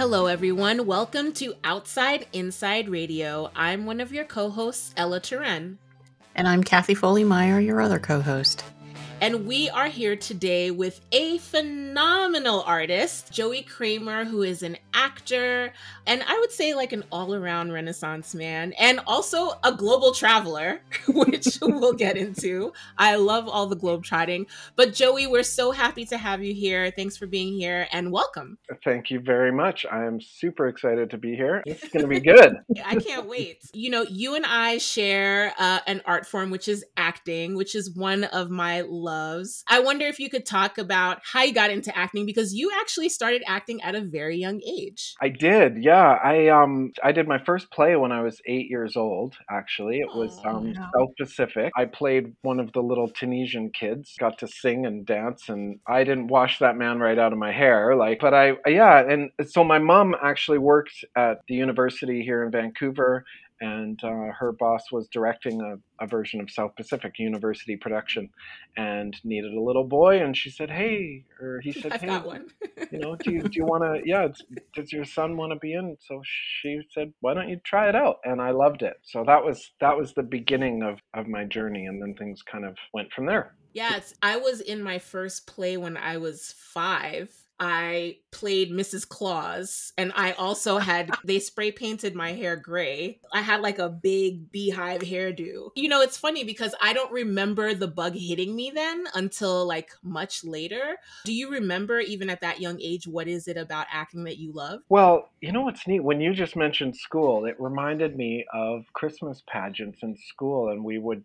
Hello, everyone. Welcome to Outside Inside Radio. I'm one of your co hosts, Ella Turenne. And I'm Kathy Foley Meyer, your other co host. And we are here today with a phenomenal artist, Joey Cramer, who is an actor and I would say like an all around Renaissance man and also a global traveler, which we'll get into. I love all the globe trotting. But Joey, we're so happy to have you here. Thanks for being here and welcome. Thank you very much. I am super excited to be here. It's going to be good. I can't wait. You know, you and I share uh, an art form, which is acting, which is one of my loves. I wonder if you could talk about how you got into acting because you actually started acting at a very young age. I did. Yeah, I um I did my first play when I was 8 years old actually. It was oh, um South Pacific. I played one of the little Tunisian kids. Got to sing and dance and I didn't wash that man right out of my hair like but I yeah, and so my mom actually worked at the university here in Vancouver and uh, her boss was directing a, a, version of South Pacific University production, and needed a little boy, and she said, "Hey," or he said, I've "Hey, got one. you know, do you do you want to? Yeah, does your son want to be in?" So she said, "Why don't you try it out?" And I loved it. So that was that was the beginning of of my journey, and then things kind of went from there. Yes, I was in my first play when I was five I played Mrs. Claus and I also had they spray painted my hair gray. I had like a big beehive hairdo. You know, it's funny because I don't remember the bug hitting me then until like much later. Do you remember even at that young age what is it about acting that you love? Well, you know what's neat when you just mentioned school, it reminded me of Christmas pageants in school and we would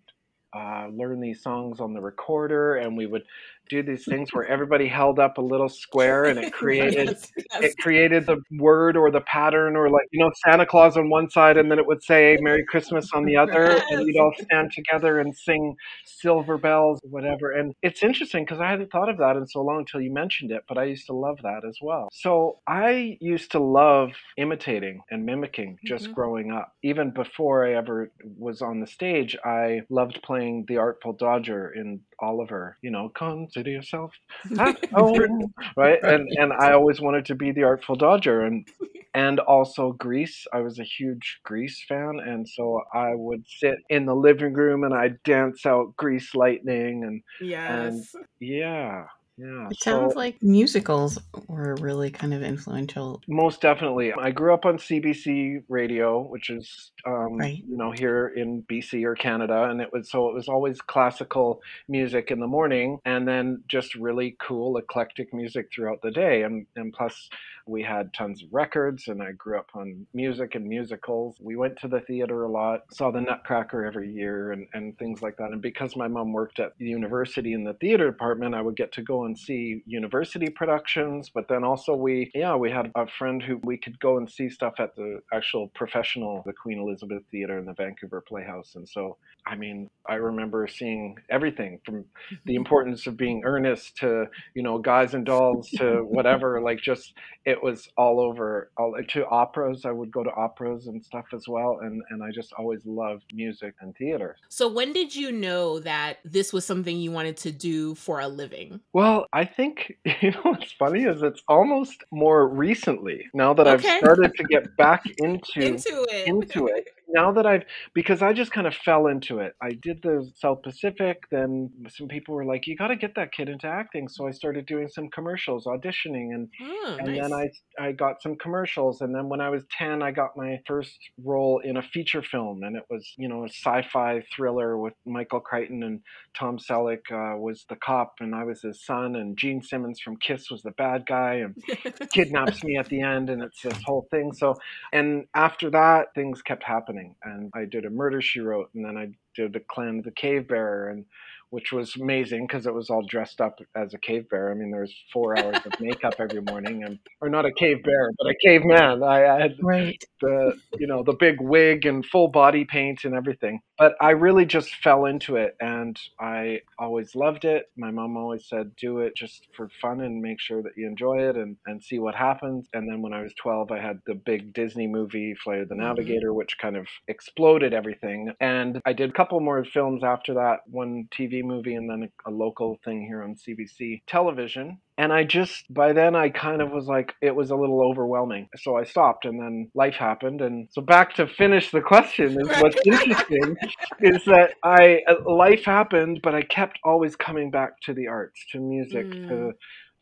uh, learn these songs on the recorder and we would do these things where everybody held up a little square and it created yes, yes. it created the word or the pattern or like you know Santa Claus on one side and then it would say Merry Christmas on the other yes. and we'd all stand together and sing silver bells or whatever and it's interesting because I hadn't thought of that in so long until you mentioned it but I used to love that as well so I used to love imitating and mimicking just mm-hmm. growing up even before I ever was on the stage I loved playing the Artful Dodger in Oliver you know come consider yourself. Home, oh, right? And and I always wanted to be the Artful Dodger, and and also Grease. I was a huge Grease fan, and so I would sit in the living room and I'd dance out Grease Lightning, and yes, and yeah, yeah. It sounds like musicals were really kind of influential. Most definitely. I grew up on CBC radio, which is um, right. you know here in BC or Canada, and it was so it was always classical music in the morning, and then just really cool eclectic music throughout the day, and and plus we had tons of records, and I grew up on music and musicals. We went to the theater a lot, saw the Nutcracker every year, and, and things like that. And because my mom worked at the university in the theater department, I would get to go and see university productions. But then also, we, yeah, we had a friend who we could go and see stuff at the actual professional, the Queen Elizabeth Theater in the Vancouver Playhouse. And so, I mean, I remember seeing everything from the importance of being earnest to, you know, guys and dolls to whatever, like just, it it was all over all to operas i would go to operas and stuff as well and and i just always loved music and theater so when did you know that this was something you wanted to do for a living well i think you know what's funny is it's almost more recently now that okay. i've started to get back into into it into it now that I've because I just kind of fell into it. I did the South Pacific, then some people were like, "You got to get that kid into acting." So I started doing some commercials, auditioning, and oh, and nice. then I I got some commercials, and then when I was ten, I got my first role in a feature film, and it was you know a sci-fi thriller with Michael Crichton and Tom Selleck uh, was the cop, and I was his son, and Gene Simmons from Kiss was the bad guy, and kidnaps me at the end, and it's this whole thing. So, and after that, things kept happening happening. And I did a murder she wrote, and then I did a clan of the cave bearer, and which was amazing because it was all dressed up as a cave bear. I mean, there was four hours of makeup every morning, and or not a cave bear, but a caveman. I, I had right. the you know the big wig and full body paint and everything. But I really just fell into it, and I always loved it. My mom always said, "Do it just for fun and make sure that you enjoy it and and see what happens." And then when I was 12, I had the big Disney movie Flight of the mm-hmm. Navigator, which kind of exploded everything. And I did a couple more films after that. One TV Movie and then a, a local thing here on CBC television. And I just, by then, I kind of was like, it was a little overwhelming. So I stopped, and then life happened. And so, back to finish the question is what's interesting is that I, uh, life happened, but I kept always coming back to the arts, to music, Mm. to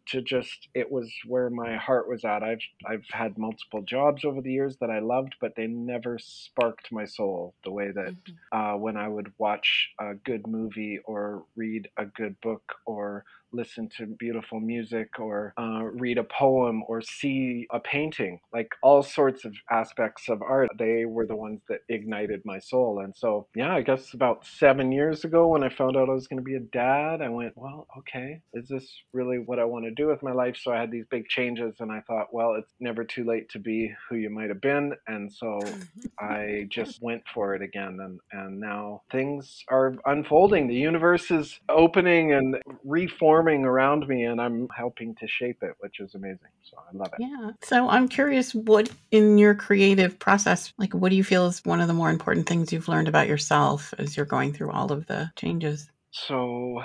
to just it was where my heart was at. I've I've had multiple jobs over the years that I loved, but they never sparked my soul the way that Mhm. uh, when I would watch a good movie or read a good book or listen to beautiful music or uh, read a poem or see a painting like all sorts of aspects of art they were the ones that ignited my soul. And so yeah i guess about seven years ago when i found out i was going to be a dad i went well okay is this really what i want to do with my life? So i had these big changes and i thought well it's never too late to be who you might have been. And so I just went for it again, and, and now things are unfolding. The universe is opening and reforming around me, and I'm helping to shape it, which is amazing. So I love it. Yeah. So I'm curious what in your creative process, like what do you feel is one of the more important things you've learned about yourself as you're going through all of the changes? So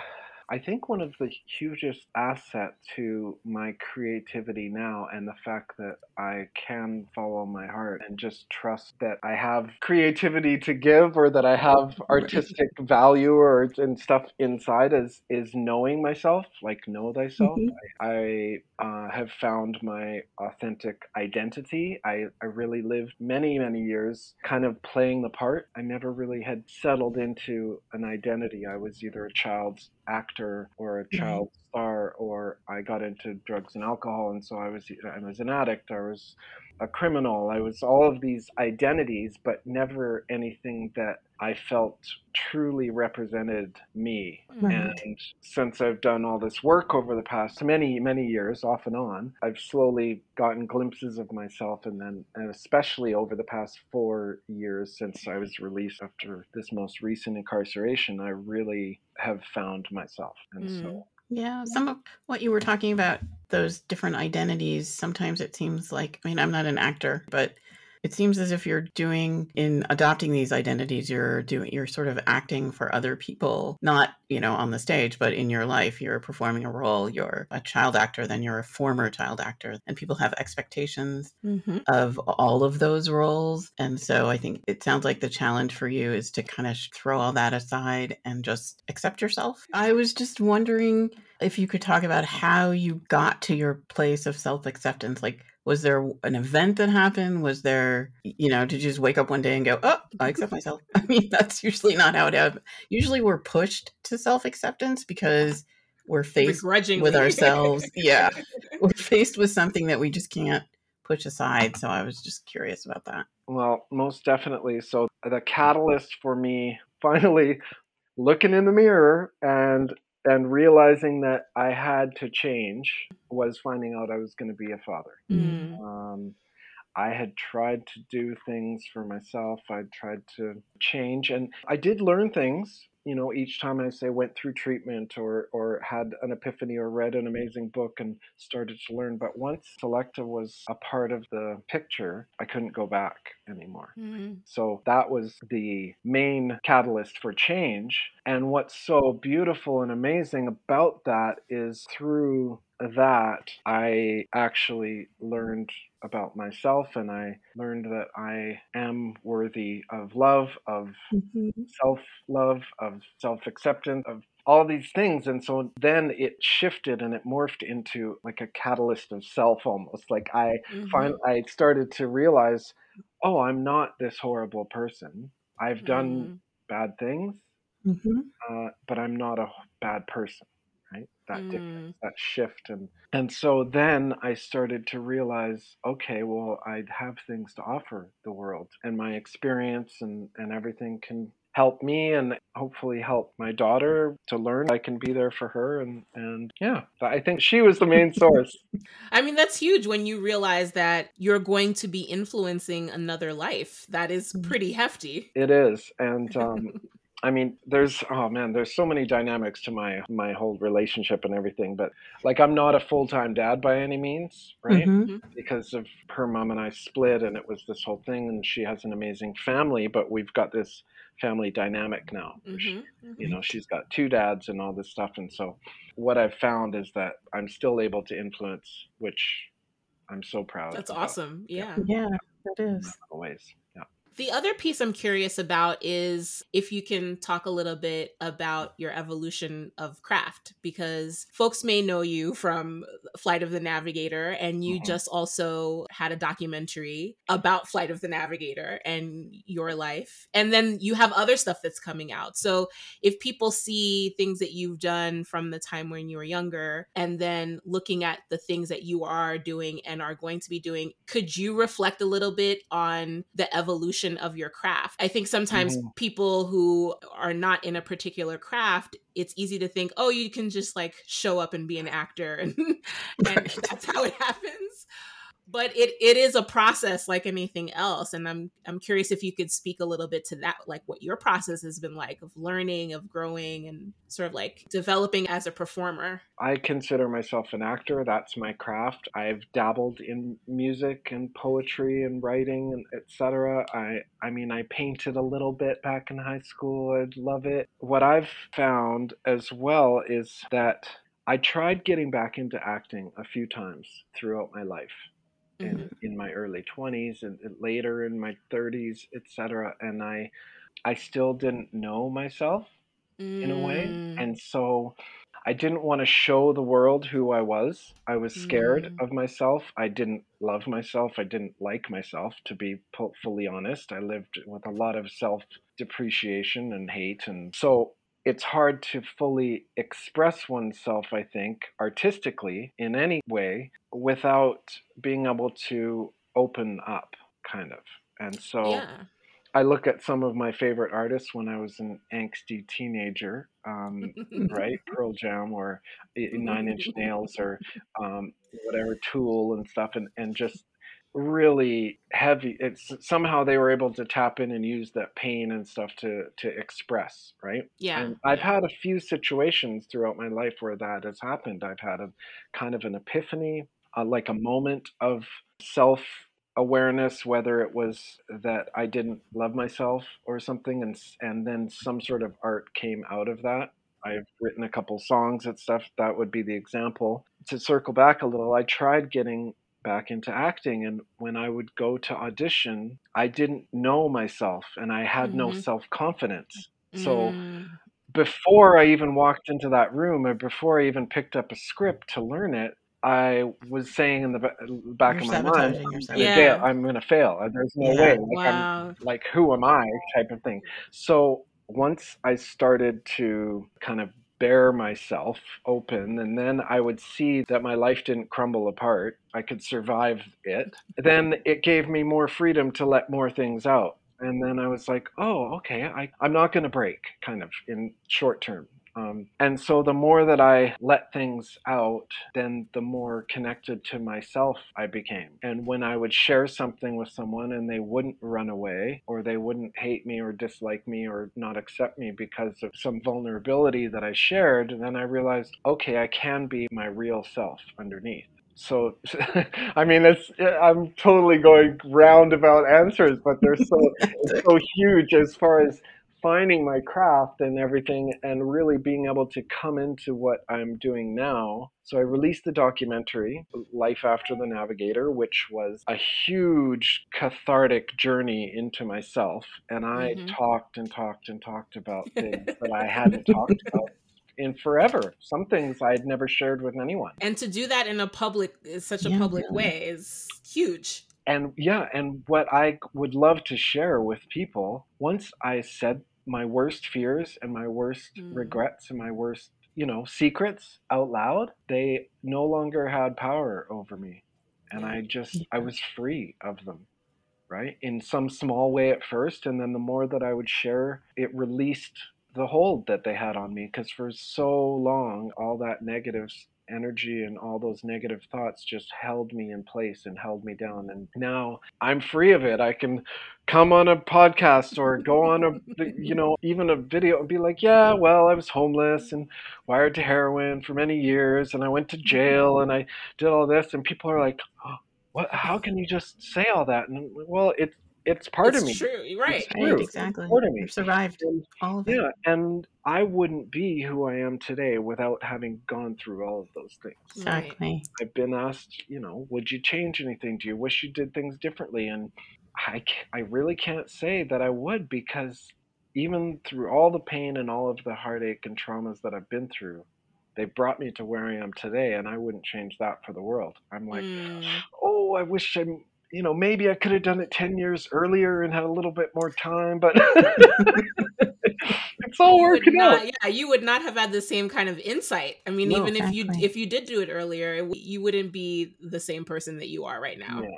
I think one of the hugest asset to my creativity now and the fact that I can follow my heart and just trust that I have creativity to give or that I have artistic value or and stuff inside is is knowing myself, like know thyself. Mhm. I uh, have found my authentic identity. I, I really lived many, many years kind of playing the part. I never really had settled into an identity. I was either a child's actor or a mm-hmm. child star, or I got into drugs and alcohol, and so I was I was an addict. I was a criminal. I was all of these identities, but never anything that I felt truly represented me. Right. And since I've done all this work over the past many, many years, off and on, I've slowly gotten glimpses of myself. And then, and especially over the past four years since I was released after this most recent incarceration, I really have found myself. And Mm. so, Yeah, some of what you were talking about, those different identities, sometimes it seems like, I mean, I'm not an actor, but it seems as if you're doing in adopting these identities, you're doing, you're sort of acting for other people, not, you know, on the stage, but in your life. You're performing a role, you're a child actor, then you're a former child actor, and people have expectations Mhm. of all of those roles. And so I think it sounds like the challenge for you is to kind of throw all that aside and just accept yourself. I was just wondering if you could talk about how you got to your place of self acceptance. Like, was there an event that happened? Was there, you know, did you just wake up one day and go, oh, I mm-hmm. accept myself? I mean, that's usually not how it happens. Usually we're pushed to self acceptance because we're faced with ourselves. Yeah. we're faced with something that we just can't push aside. So I was just curious about that. well, most definitely. So, the catalyst for me finally looking in the mirror and and realizing that I had to change was finding out I was going to be a father. Mm. Um, I had tried to do things for myself. I'd tried to change, and I did learn things. You know, each time I say went through treatment or or had an epiphany or read an amazing book and started to learn. But once Selecta was a part of the picture, I couldn't go back anymore. Mm. So that was the main catalyst for change. And what's so beautiful and amazing about that is through that, I actually learned about myself and I learned that I am worthy of love, of self love, of self acceptance, of all these things. And so then it shifted and it morphed into like a catalyst of self almost. Like I Mhm. find I started to realize, oh, I'm not this horrible person. I've done Mm. bad things, Mm-hmm. uh, but I'm not a bad person. Right? That Mm. difference, that shift, and and so then I started to realize, okay, well, I have things to offer the world, and my experience and and everything can help me and hopefully help my daughter to learn I can be there for her and and yeah I think she was the main source I mean, that's huge when you realize that you're going to be influencing another life. That is Mm. pretty hefty. It is, and um, I mean, there's oh man, there's so many dynamics to my my whole relationship and everything. But like, I'm not a full time dad by any means, right? Mm-hmm. Because of her mom and I split, and it was this whole thing. And she has an amazing family, but we've got this family dynamic now. Mhm, You mhm. know, she's got two dads and all this stuff, and so what I've found is that I'm still able to influence, which I'm so proud. That's about awesome. Yeah. Yeah, that in is. a lot of ways. The other piece I'm curious about is if you can talk a little bit about your evolution of craft, because folks may know you from Flight of the Navigator, and you Mhm. just also had a documentary about Flight of the Navigator and your life. And then you have other stuff that's coming out. So if people see things that you've done from the time when you were younger, and then looking at the things that you are doing and are going to be doing, could you reflect a little bit on the evolution of your craft? I think sometimes Mhm. people who are not in a particular craft, it's easy to think, oh, you can just like show up and be an actor and, and Right. that's how it happens but it it is a process like anything else and i'm i'm curious if you could speak a little bit to that like what your process has been like of learning of growing and sort of like developing as a performer I consider myself an actor. That's my craft. I've dabbled in music and poetry and writing and etc. I I mean I painted a little bit back in high school. I'd love it. What I've found as well is that I tried getting back into acting a few times throughout my life. In, in my early 20s and later in my 30s etc and i i still didn't know myself in a way Mm, and so i didn't want to show the world who i was. I was scared Mm. of myself. I didn't love myself. I didn't like myself to be fully honest. I lived with a lot of self depreciation and hate and so it's hard to fully express oneself i think artistically in any way without being able to open up kind of. And so yeah. I look at some of my favorite artists when I was an angsty teenager, um, right? Pearl Jam or Nine Inch Nails or um, whatever Tool and stuff, and, and just really heavy. It's somehow they were able to tap in and use that pain and stuff to to express, right? yeah And I've had a few situations throughout my life where that has happened. I've had a kind of an epiphany, uh, like a moment of self awareness, whether it was that I didn't love myself or something, and and then some sort of art came out of that. I've written a couple songs and stuff. That would be the example. To circle back a little, I tried getting back into acting, and when I would go to audition, I didn't know myself, and I had no Mhm. self confidence. So Mm, before I even walked into that room or before I even picked up a script to learn it, I was saying in the back You're of my mind, I'm yourself. gonna Yeah. fail. I'm gonna fail. There's no Yeah. way. Like I'm wow like who am I type of thing. So once I started to kind of bear myself open and then I would see that my life didn't crumble apart. I could survive it. Then it gave me more freedom to let more things out. And then I was like, oh, okay, I, I'm not going to break, kind of in short term. Um, and so the more that I let things out, then the more connected to myself I became. And when I would share something with someone and they wouldn't run away or they wouldn't hate me or dislike me or not accept me because of some vulnerability that I shared, then I realized, okay, I can be my real self underneath. So, I mean, it's I'm totally going roundabout answers, but they're so so huge as far as finding my craft and everything and really being able to come into what I'm doing now. So I released the documentary Life After the Navigator, which was a huge cathartic journey into myself and I Mhm. talked and talked and talked about things that I hadn't talked about in forever. Some things I'd never shared with anyone. and to do that in a public such a Yeah. public way is huge and yeah, and what I would love to share with people, once I said my worst fears and my worst Mm. regrets and my worst, you know, secrets out loud, they no longer had power over me. And I just, I was free of them, right? In some small way at first. And then the more that I would share, it released the hold that they had on me because for so long all that negative energy and all those negative thoughts just held me in place and held me down. And now i'm free of it. I can come on a podcast or go on a you know even a video and be like yeah well i was homeless and wired to heroin for many years and i went to jail and i did all this. And people are like oh, what? How can you just say all that? And well it's it's part it's of me. True, right? It's true. Right, exactly. It's part of me. You survived And, all of it. yeah, and I wouldn't be who I am today without having gone through all of those things. Exactly. I've been asked, you know, would you change anything? Do you wish you did things differently? And I, I really can't say that I would because even through all the pain and all of the heartache and traumas that I've been through, they brought me to where I am today, and I wouldn't change that for the world. I'm like, Mm. oh, I wish I, you know, maybe I could have done it 10 years earlier and had a little bit more time, but it's all You working not- out. Yeah, you would not have had the same kind of insight. I mean, No. even if you if you did do it earlier, you wouldn't be the same person that you are right now. Yeah.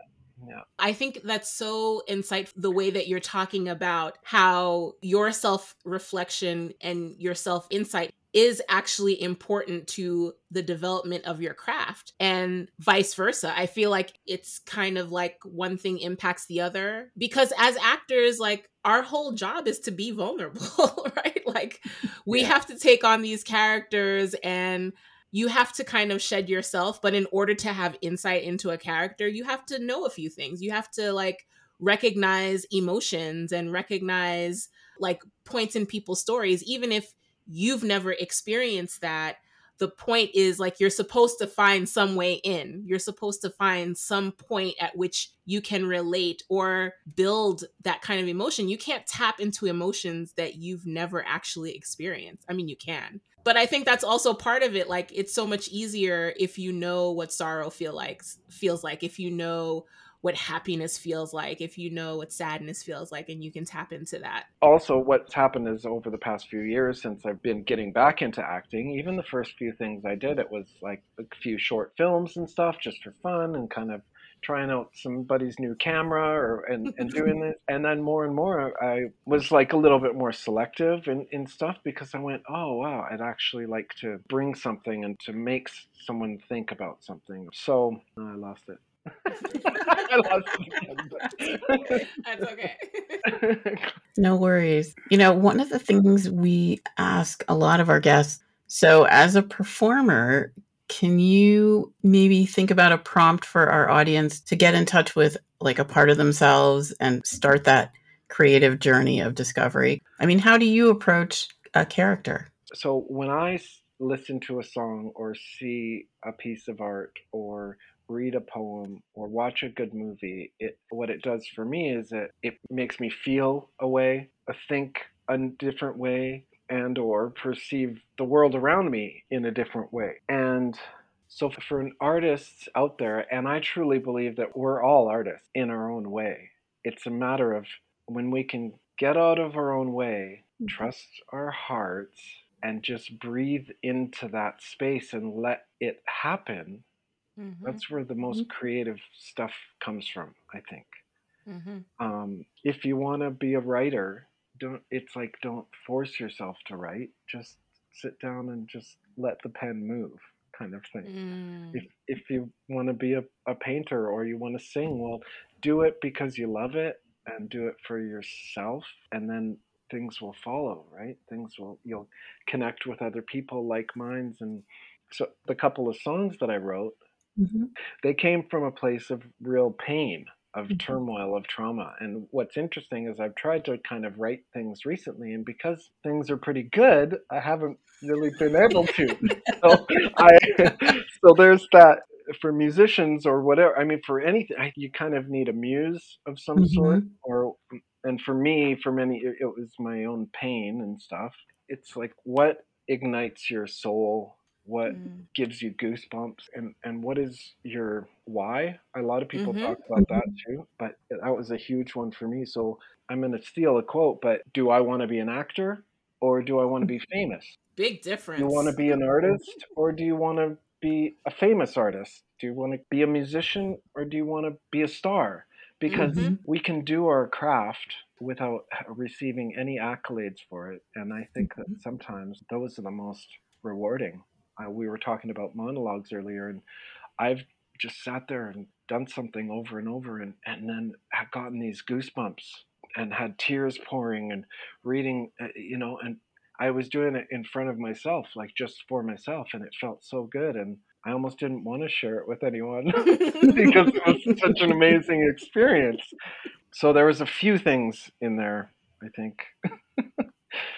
Yeah. I think that's so insightful the way that you're talking about how your self reflection and your self insight is actually important to the development of your craft and vice versa. I feel like it's kind of like one thing impacts the other because as actors, like our whole job is to be vulnerable, right? Like we Yeah. have to take on these characters and you have to kind of shed yourself but in order to have insight into a character you have to know a few things you have to like recognize emotions and recognize like points in people's stories even if you've never experienced that the point is like you're supposed to find some way in. You're supposed to find some point at which you can relate or build that kind of emotion. You can't tap into emotions that you've never actually experienced. I mean you can. But i think that's also part of it. Like it's so much easier if you know what sorrow feel like feels like if you know what happiness feels like if you know what sadness feels like and you can tap into that. Also, what's happened is over the past few years since I've been getting back into acting, even the first few things I did, it was like a few short films and stuff just for fun and kind of trying out somebody's new camera or and, and doing this. And then more and more i was like a little bit more selective in, in stuff because i went oh wow i'd actually like to bring something and to make someone think about something. So i lost it i lost it that's okay. No worries. You know, one of the things we ask a lot of our guests so, as a performer, can you maybe think about a prompt for our audience to get in touch with like a part of themselves and start that creative journey of discovery? I mean, how do you approach a character? so when I listen to a song or see a piece of art or read a poem or watch a good movie, it what it does for me is it it makes me feel a way, uh, think a different way, and or perceive the world around me in a different way. And so for an artist out there, and I truly believe that we're all artists in our own way. It's a matter of when we can get out of our own way, trust our hearts, and just breathe into that space and let it happen. Mhm, That's where the most creative stuff comes from, I think. mhm. Um, if you want to be a writer, don't. It's like don't force yourself to write. Just sit down and just let the pen move, kind of thing. Mm. If if you want to be a, a painter or you want to sing, well, do it because you love it and do it for yourself, and then things will follow, right? Things will you'll connect with other people like minds, and so the couple of songs that I wrote Mhm. they came from a place of real pain of Mhm. turmoil of trauma and what's interesting is i've tried to kind of write things recently and because things are pretty good i haven't really been able to so i so there's that for musicians or whatever i mean for anything you kind of need a muse of some sort or and for me for many it was my own pain and stuff it's like what ignites your soul what Mm. gives you goosebumps and and what is your why a lot of people Mhm. talk about that too but that was a huge one for me so i'm going to steal a quote but do i want to be an actor or do i want to be famous big difference do you want to be an artist or do you want to be a famous artist do you want to be a musician or do you want to be a star because Mhm. we can do our craft without receiving any accolades for it. And I think mm-hmm. that sometimes those are the most rewarding. Uh, we were talking about monologues earlier, and I've just sat there and done something over and over, and, and then have gotten these goosebumps and had tears pouring and reading, uh, you know, and I was doing it in front of myself, like just for myself, and it felt so good. And I almost didn't want to share it with anyone because it was such an amazing experience. So there was a few things in there, I think.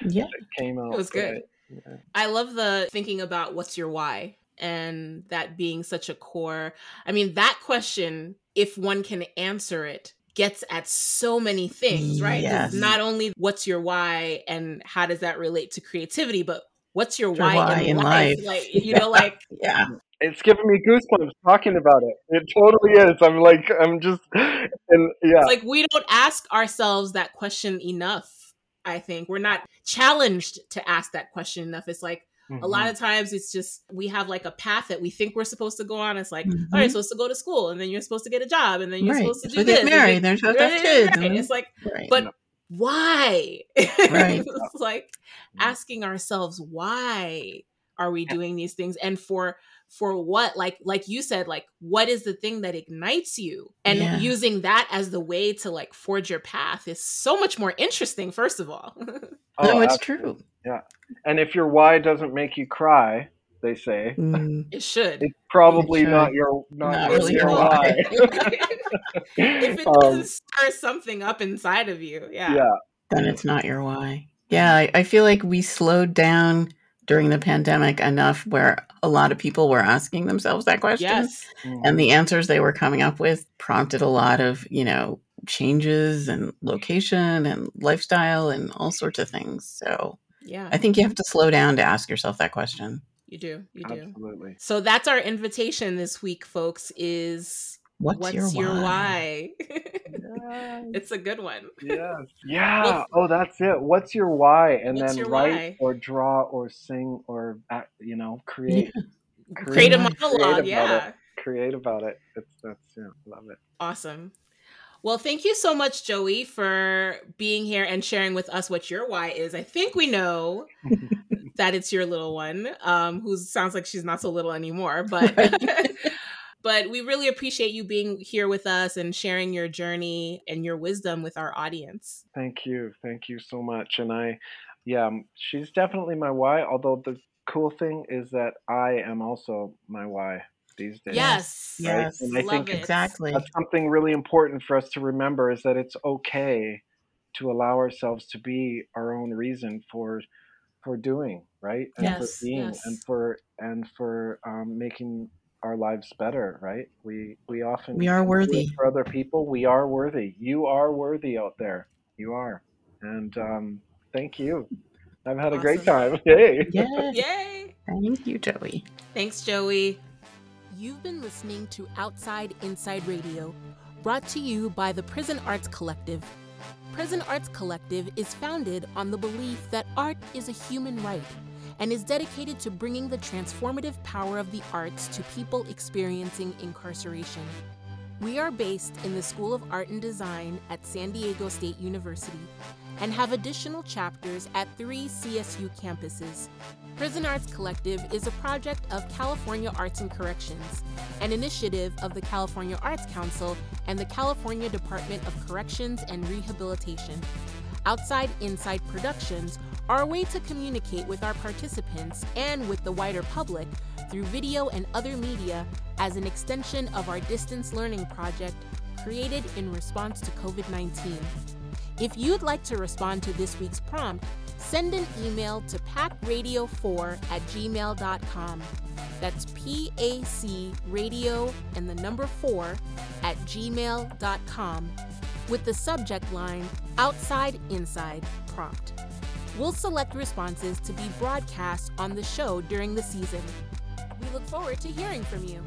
yeah, came out. It was good. Yeah. I love the thinking about what's your why and that being such a core. I mean, that question, if one can answer it, gets at so many things, right? Yes. Not only what's your why and how does that relate to creativity, but what's your why, why, in, in life? life? Like, you know, like yeah. It's giving me goosebumps talking about it. It totally is. I'm like, I'm just, and yeah. It's like we don't ask ourselves that question enough. I think we're not challenged to ask that question enough. It's like, Mm-hmm. A lot mm-hmm. of times it's just we have like a path that we think we're supposed to go on. It's like, mm-hmm. oh, you're supposed to go to school and then you're supposed to get a job and then you're right. supposed to do so this. Get married, they're supposed to have kids. It's like, right. but why? Right. it's like asking ourselves why are we doing these things and for for what like like you said like what is the thing that ignites you? And yeah. using that as the way to like forge your path is so much more interesting first of all. Oh, no it's true. yeah. And if your why doesn't make you cry they say mm. it should. it's probably it should. not your not, not really your why, if it doesn't um, stir something up inside of you yeah. Yeah. Then it's not your why. Yeah I, I feel like we slowed down during the pandemic enough where a lot of people were asking themselves that question. Yes. Mm. And the answers they were coming up with prompted a lot of, you know, changes and location and lifestyle and all sorts of things. So, yeah. I think you have to slow down to ask yourself that question. You do. You do. Absolutely. So that's our invitation this week, folks, is What's, What's your, your why? yes. It's a good one. Yes. Yeah. Well, oh, that's it. What's your why? And then write why? or draw or sing or act, you know create. Yeah. Create, create, a monologue. Create yeah. It. Create about it. It's that's yeah. Love it. Awesome. Well, thank you so much, Joey, for being here and sharing with us what your why is. I think we know that it's your little one, um, who sounds like she's not so little anymore, but But we really appreciate you being here with us and sharing your journey and your wisdom with our audience. Thank you. Thank you so much. And I, yeah, she's definitely my why. Although the cool thing is that I am also my why these days. Yes. Right? Yes. And I Love think it. exactly that's something really important for us to remember is that it's okay to allow ourselves to be our own reason for for doing right and yes, for being yes. and for and for um, making our lives better, right? We we often we are worthy for other people. We are worthy. You are worthy out there. You are, and um, thank you. I've had awesome. a great time. Yay! Yes. Yay! Thank you, Joey. Thanks, Joey. You've been listening to Outside Inside Radio, brought to you by the Prison Arts Collective. Prison Arts Collective is founded on the belief that art is a human right and is dedicated to bringing the transformative power of the arts to people experiencing incarceration. We are based in the School of Art and Design at San Diego State University and have additional chapters at three CSU campuses. Prison Arts Collective is a project of California Arts and Corrections, an initiative of the California Arts Council and the California Department of Corrections and Rehabilitation. Outside Inside Productions are a way to communicate with our participants and with the wider public through video and other media as an extension of our distance learning project created in response to COVID 19. If you'd like to respond to this week's prompt, send an email to pacradio4 at gmail.com. That's P A C radio and the number 4 at gmail.com with the subject line Outside Inside Prompt. We'll select responses to be broadcast on the show during the season. We look forward to hearing from you.